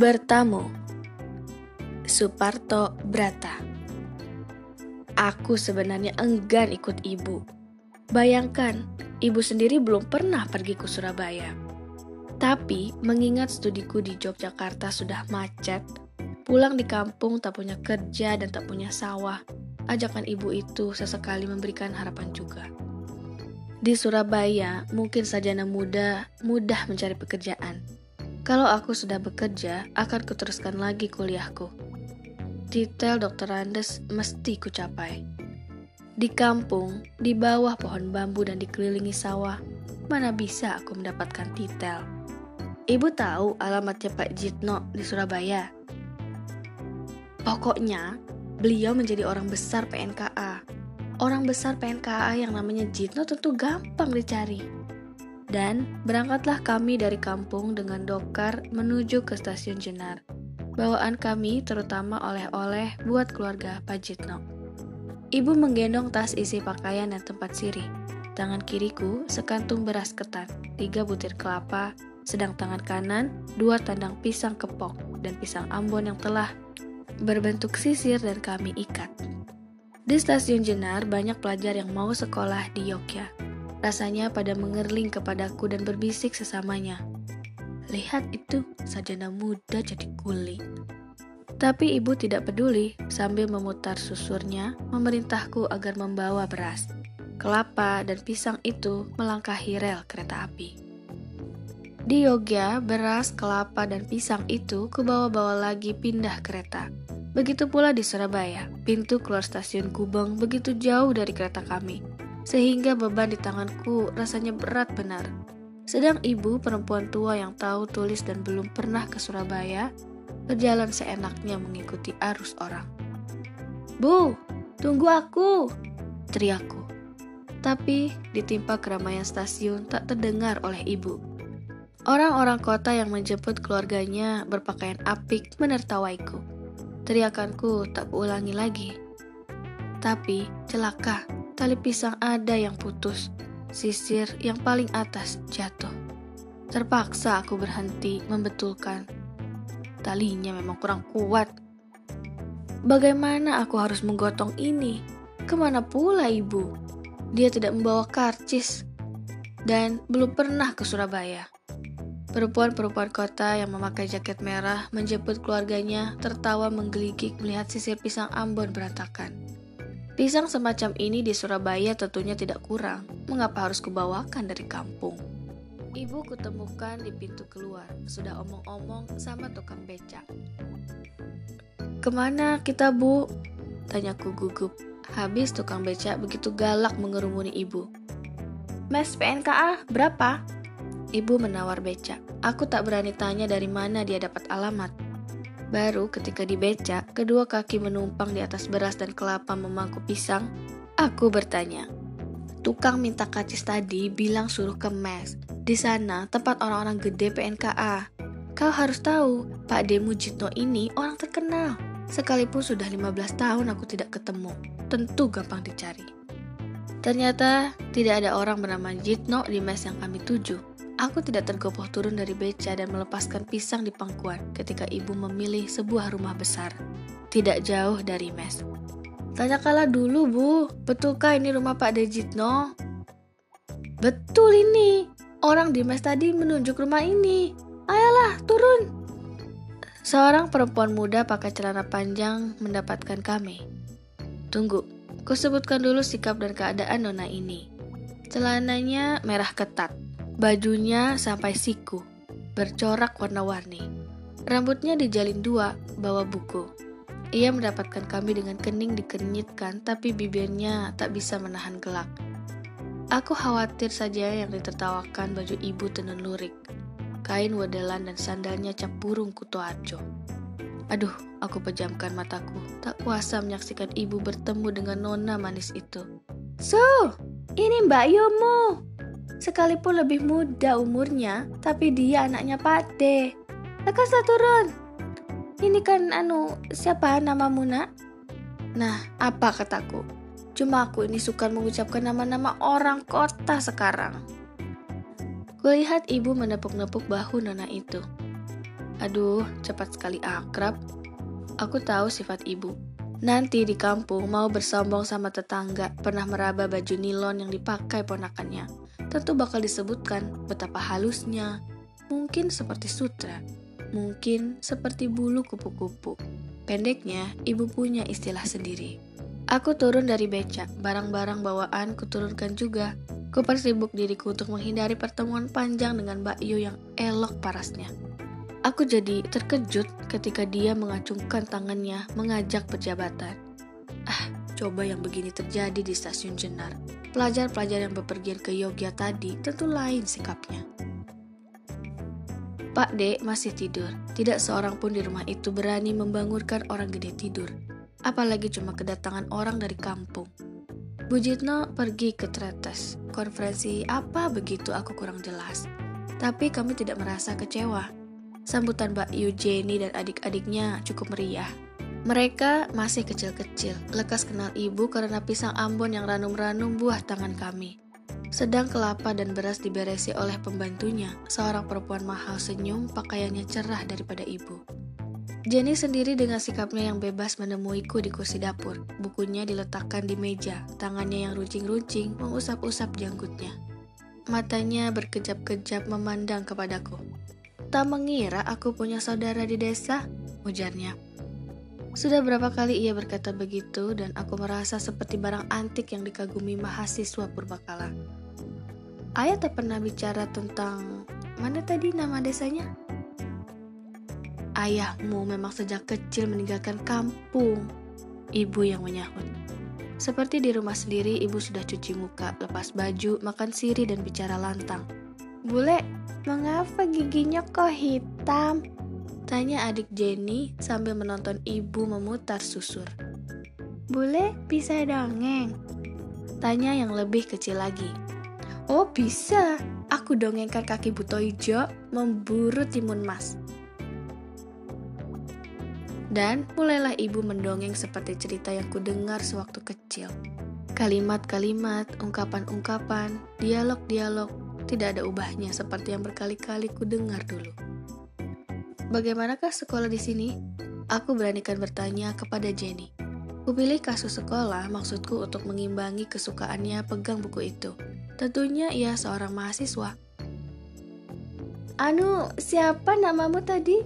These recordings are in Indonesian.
Bertamu Suparto Brata Aku sebenarnya enggan ikut ibu. Bayangkan, ibu sendiri belum pernah pergi ke Surabaya. Tapi mengingat studiku di Yogyakarta sudah macet, pulang di kampung tak punya kerja dan tak punya sawah, ajakan ibu itu sesekali memberikan harapan juga. Di Surabaya, mungkin sajana muda mudah mencari pekerjaan kalau aku sudah bekerja, akan kuteruskan lagi kuliahku. Detail dokter Andes mesti kucapai. Di kampung, di bawah pohon bambu dan dikelilingi sawah, mana bisa aku mendapatkan detail. Ibu tahu alamatnya Pak Jitno di Surabaya. Pokoknya, beliau menjadi orang besar PNKA. Orang besar PNKA yang namanya Jitno tentu gampang dicari. Dan berangkatlah kami dari kampung dengan dokar menuju ke stasiun Jenar. Bawaan kami terutama oleh-oleh buat keluarga Pak Jitno. Ibu menggendong tas isi pakaian dan tempat sirih. Tangan kiriku sekantung beras ketan, tiga butir kelapa, sedang tangan kanan dua tandang pisang kepok dan pisang ambon yang telah berbentuk sisir dan kami ikat. Di stasiun Jenar banyak pelajar yang mau sekolah di Yogyakarta. Rasanya pada mengerling kepadaku dan berbisik sesamanya. Lihat itu, sajana muda jadi kuli. Tapi ibu tidak peduli sambil memutar susurnya memerintahku agar membawa beras. Kelapa dan pisang itu melangkahi rel kereta api. Di Yogyakarta, beras, kelapa, dan pisang itu kubawa-bawa lagi pindah kereta. Begitu pula di Surabaya, pintu keluar stasiun Gubeng begitu jauh dari kereta kami sehingga beban di tanganku rasanya berat benar. Sedang ibu perempuan tua yang tahu tulis dan belum pernah ke Surabaya, berjalan seenaknya mengikuti arus orang. Bu, tunggu aku, teriakku. Tapi ditimpa keramaian stasiun tak terdengar oleh ibu. Orang-orang kota yang menjemput keluarganya berpakaian apik menertawaiku. Teriakanku tak ulangi lagi. Tapi celaka, Tali pisang ada yang putus, sisir yang paling atas jatuh. Terpaksa aku berhenti membetulkan. Talinya memang kurang kuat. Bagaimana aku harus menggotong ini? Ke mana pula ibu? Dia tidak membawa karcis dan belum pernah ke Surabaya. Perempuan-perempuan kota yang memakai jaket merah menjemput keluarganya tertawa menggelitik melihat sisir pisang Ambon berantakan. Pisang semacam ini di Surabaya tentunya tidak kurang. Mengapa harus kubawakan dari kampung? Ibu kutemukan di pintu keluar, sudah omong-omong sama tukang becak. Ke mana kita bu? Tanyaku gugup. Habis tukang becak begitu galak mengerumuni ibu. Mes PNKA berapa? Ibu menawar becak. Aku tak berani tanya dari mana dia dapat alamat. Baru ketika di becak, kedua kaki menumpang di atas beras dan kelapa memangku pisang, aku bertanya. Tukang minta kacis tadi bilang suruh ke mes. Di sana tempat orang-orang gede PNKA. Kau harus tahu, Pak Demu Jitno ini orang terkenal. Sekalipun sudah 15 tahun aku tidak ketemu, tentu gampang dicari. Ternyata tidak ada orang bernama Jitno di mes yang kami tuju. Aku tidak tergopoh turun dari beca dan melepaskan pisang di pangkuan ketika ibu memilih sebuah rumah besar, tidak jauh dari mes. Tanyakanlah dulu, Bu, betulkah ini rumah Pak Dejitno? Betul ini. Orang di mes tadi menunjuk rumah ini. Ayolah, turun. Seorang perempuan muda pakai celana panjang mendapatkan kami. Tunggu, kusebutkan dulu sikap dan keadaan nona ini. Celananya merah ketat, Bajunya sampai siku, bercorak warna-warni. Rambutnya dijalin dua, bawa buku. Ia mendapatkan kami dengan kening dikenyitkan, tapi bibirnya tak bisa menahan gelak. Aku khawatir saja yang ditertawakan baju ibu tenun lurik, kain wadelan dan sandalnya cap burung kutu arjo. Aduh, aku pejamkan mataku, tak kuasa menyaksikan ibu bertemu dengan nona manis itu. So, ini Mbak Yomo, Sekalipun lebih muda umurnya, tapi dia anaknya Pade. Lekaslah turun. Ini kan anu, siapa namamu nak? Nah, apa kataku? Cuma aku ini suka mengucapkan nama-nama orang kota sekarang. Kulihat ibu menepuk-nepuk bahu nona itu. Aduh, cepat sekali akrab. Aku tahu sifat ibu. Nanti di kampung mau bersombong sama tetangga pernah meraba baju nilon yang dipakai ponakannya. Tentu bakal disebutkan betapa halusnya. Mungkin seperti sutra, mungkin seperti bulu kupu-kupu. Pendeknya, ibu punya istilah sendiri. Aku turun dari becak, barang-barang bawaan kuturunkan juga. Ku persibuk diriku untuk menghindari pertemuan panjang dengan Mbak Yu yang elok parasnya. Aku jadi terkejut ketika dia mengacungkan tangannya mengajak perjabatan. Ah, coba yang begini terjadi di stasiun Jenar. Pelajar-pelajar yang bepergian ke Yogyakarta tadi tentu lain sikapnya. Pak Dek masih tidur. Tidak seorang pun di rumah itu berani membangunkan orang gede tidur. Apalagi cuma kedatangan orang dari kampung. Bu Jitno pergi ke Tretes. Konferensi apa begitu aku kurang jelas. Tapi kami tidak merasa kecewa Sambutan Mbak Jenny dan adik-adiknya cukup meriah. Mereka masih kecil-kecil, lekas kenal ibu karena pisang Ambon yang ranum-ranum buah tangan kami. Sedang kelapa dan beras diberesi oleh pembantunya, seorang perempuan mahal senyum, pakaiannya cerah daripada ibu. Jenny sendiri dengan sikapnya yang bebas menemuiku di kursi dapur. Bukunya diletakkan di meja, tangannya yang runcing-runcing mengusap-usap janggutnya. Matanya berkejap-kejap memandang kepadaku. Tak mengira aku punya saudara di desa, ujarnya. Sudah berapa kali ia berkata begitu dan aku merasa seperti barang antik yang dikagumi mahasiswa purbakala. Ayah tak pernah bicara tentang mana tadi nama desanya? Ayahmu memang sejak kecil meninggalkan kampung, ibu yang menyahut. Seperti di rumah sendiri, ibu sudah cuci muka, lepas baju, makan siri, dan bicara lantang. Bule, mengapa giginya kok hitam? Tanya adik Jenny sambil menonton ibu memutar susur. Bule, bisa dongeng? Tanya yang lebih kecil lagi. Oh bisa, aku dongengkan kaki buto hijau memburu timun mas. Dan mulailah ibu mendongeng seperti cerita yang kudengar sewaktu kecil. Kalimat-kalimat, ungkapan-ungkapan, dialog-dialog tidak ada ubahnya seperti yang berkali-kali ku dengar dulu. Bagaimanakah sekolah di sini? Aku beranikan bertanya kepada Jenny. Kupilih kasus sekolah maksudku untuk mengimbangi kesukaannya pegang buku itu. Tentunya ia seorang mahasiswa. Anu, siapa namamu tadi?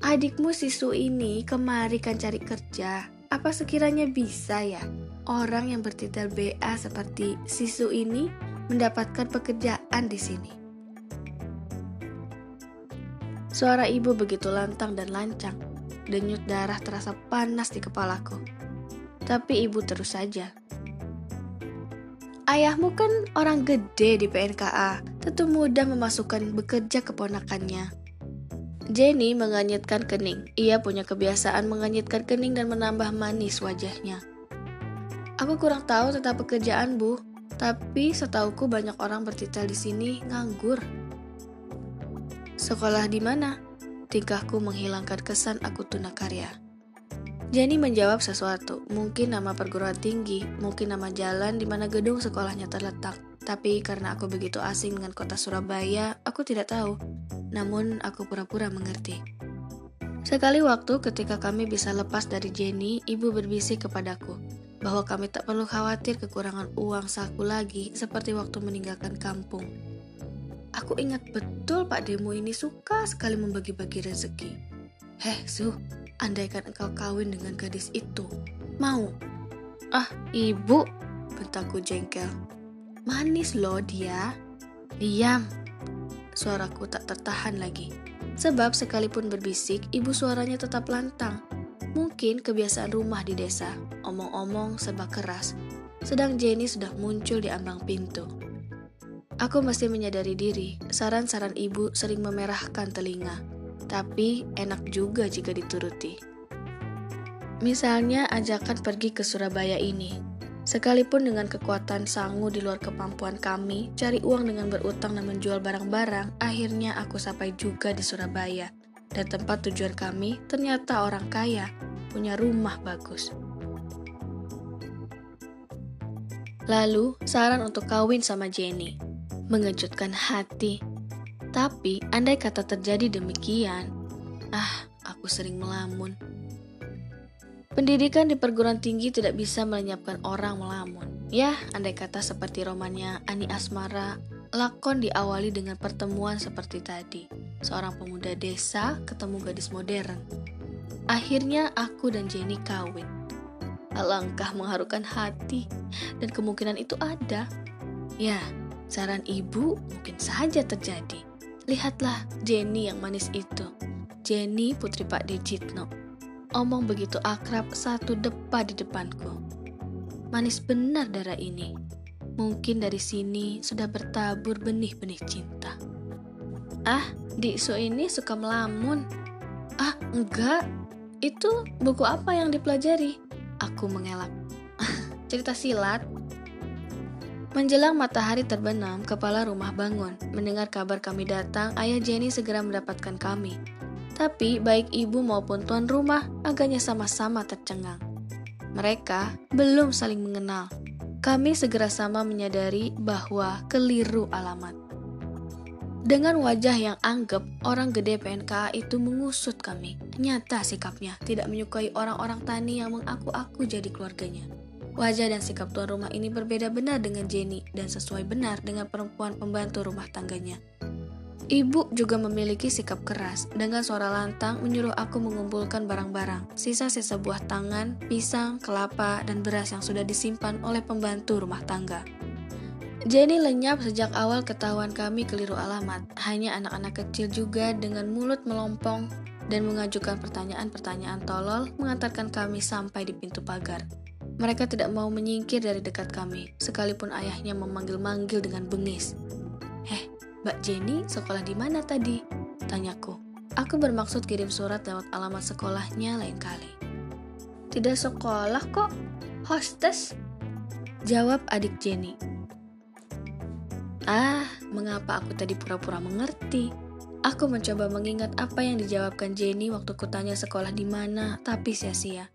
Adikmu Sisu ini kemari kan cari kerja. Apa sekiranya bisa ya? Orang yang bertitel BA seperti Sisu ini mendapatkan pekerjaan di sini. Suara ibu begitu lantang dan lancang. Denyut darah terasa panas di kepalaku. Tapi ibu terus saja. Ayahmu kan orang gede di PNKA, tentu mudah memasukkan bekerja keponakannya. Jenny menganyitkan kening. Ia punya kebiasaan menganyitkan kening dan menambah manis wajahnya. Aku kurang tahu tentang pekerjaan, Bu. Tapi setauku banyak orang bertitel di sini nganggur. Sekolah di mana? Tingkahku menghilangkan kesan aku tunakarya. Jenny menjawab sesuatu, mungkin nama perguruan tinggi, mungkin nama jalan di mana gedung sekolahnya terletak. Tapi karena aku begitu asing dengan kota Surabaya, aku tidak tahu. Namun aku pura-pura mengerti. Sekali waktu ketika kami bisa lepas dari Jenny, ibu berbisik kepadaku bahwa kami tak perlu khawatir kekurangan uang saku lagi seperti waktu meninggalkan kampung. Aku ingat betul Pak Demo ini suka sekali membagi-bagi rezeki. Heh, Su, andaikan engkau kawin dengan gadis itu, mau? Ah, ibu, bentakku jengkel. Manis loh dia. Diam. Suaraku tak tertahan lagi. Sebab sekalipun berbisik, ibu suaranya tetap lantang. Mungkin kebiasaan rumah di desa, omong-omong serba keras, sedang Jenny sudah muncul di ambang pintu. Aku mesti menyadari diri, saran-saran ibu sering memerahkan telinga, tapi enak juga jika dituruti. Misalnya ajakan pergi ke Surabaya ini, Sekalipun dengan kekuatan sangu di luar kemampuan kami, cari uang dengan berutang dan menjual barang-barang, akhirnya aku sampai juga di Surabaya dan tempat tujuan kami ternyata orang kaya, punya rumah bagus. Lalu, saran untuk kawin sama Jenny. Mengejutkan hati. Tapi, andai kata terjadi demikian, ah, aku sering melamun. Pendidikan di perguruan tinggi tidak bisa melenyapkan orang melamun. Ya, andai kata seperti romannya Ani Asmara, lakon diawali dengan pertemuan seperti tadi. Seorang pemuda desa ketemu gadis modern. Akhirnya aku dan Jenny kawin. Alangkah mengharukan hati, dan kemungkinan itu ada. Ya, saran ibu mungkin saja terjadi. Lihatlah Jenny yang manis itu. Jenny putri Pak Dejitno. Omong begitu akrab satu depa di depanku. Manis benar darah ini. Mungkin dari sini sudah bertabur benih-benih cinta. Ah, Diksu ini suka melamun. Ah, enggak. Itu buku apa yang dipelajari? Aku mengelak. Cerita silat, Menjelang matahari terbenam, kepala rumah bangun. Mendengar kabar kami datang, ayah Jenny segera mendapatkan kami. Tapi baik ibu maupun tuan rumah agaknya sama-sama tercengang. Mereka belum saling mengenal. Kami segera sama menyadari bahwa keliru alamat. Dengan wajah yang anggap, orang gede PNKA itu mengusut kami. Nyata sikapnya, tidak menyukai orang-orang tani yang mengaku-aku jadi keluarganya. Wajah dan sikap tuan rumah ini berbeda benar dengan Jenny dan sesuai benar dengan perempuan pembantu rumah tangganya. Ibu juga memiliki sikap keras. Dengan suara lantang menyuruh aku mengumpulkan barang-barang, sisa-sisa buah tangan, pisang, kelapa, dan beras yang sudah disimpan oleh pembantu rumah tangga. Jenny lenyap sejak awal ketahuan kami keliru alamat. Hanya anak-anak kecil juga dengan mulut melompong dan mengajukan pertanyaan-pertanyaan tolol mengantarkan kami sampai di pintu pagar. Mereka tidak mau menyingkir dari dekat kami, sekalipun ayahnya memanggil-manggil dengan bengis. Eh, Mbak Jenny sekolah di mana tadi? Tanyaku. Aku bermaksud kirim surat lewat alamat sekolahnya lain kali. Tidak sekolah kok, hostess. Jawab adik Jenny. Ah, mengapa aku tadi pura-pura mengerti? Aku mencoba mengingat apa yang dijawabkan Jenny waktu kutanya sekolah di mana, tapi sia-sia.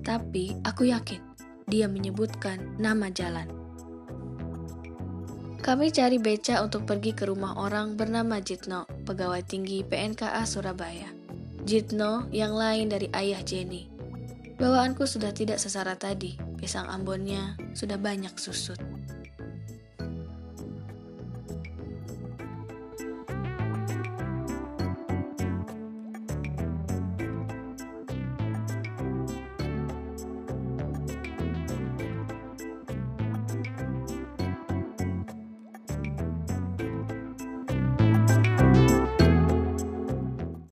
Tapi aku yakin dia menyebutkan nama jalan. Kami cari beca untuk pergi ke rumah orang bernama Jitno, pegawai tinggi PNKA Surabaya. Jitno yang lain dari ayah Jenny. Bawaanku sudah tidak sesara tadi, pisang ambonnya sudah banyak susut.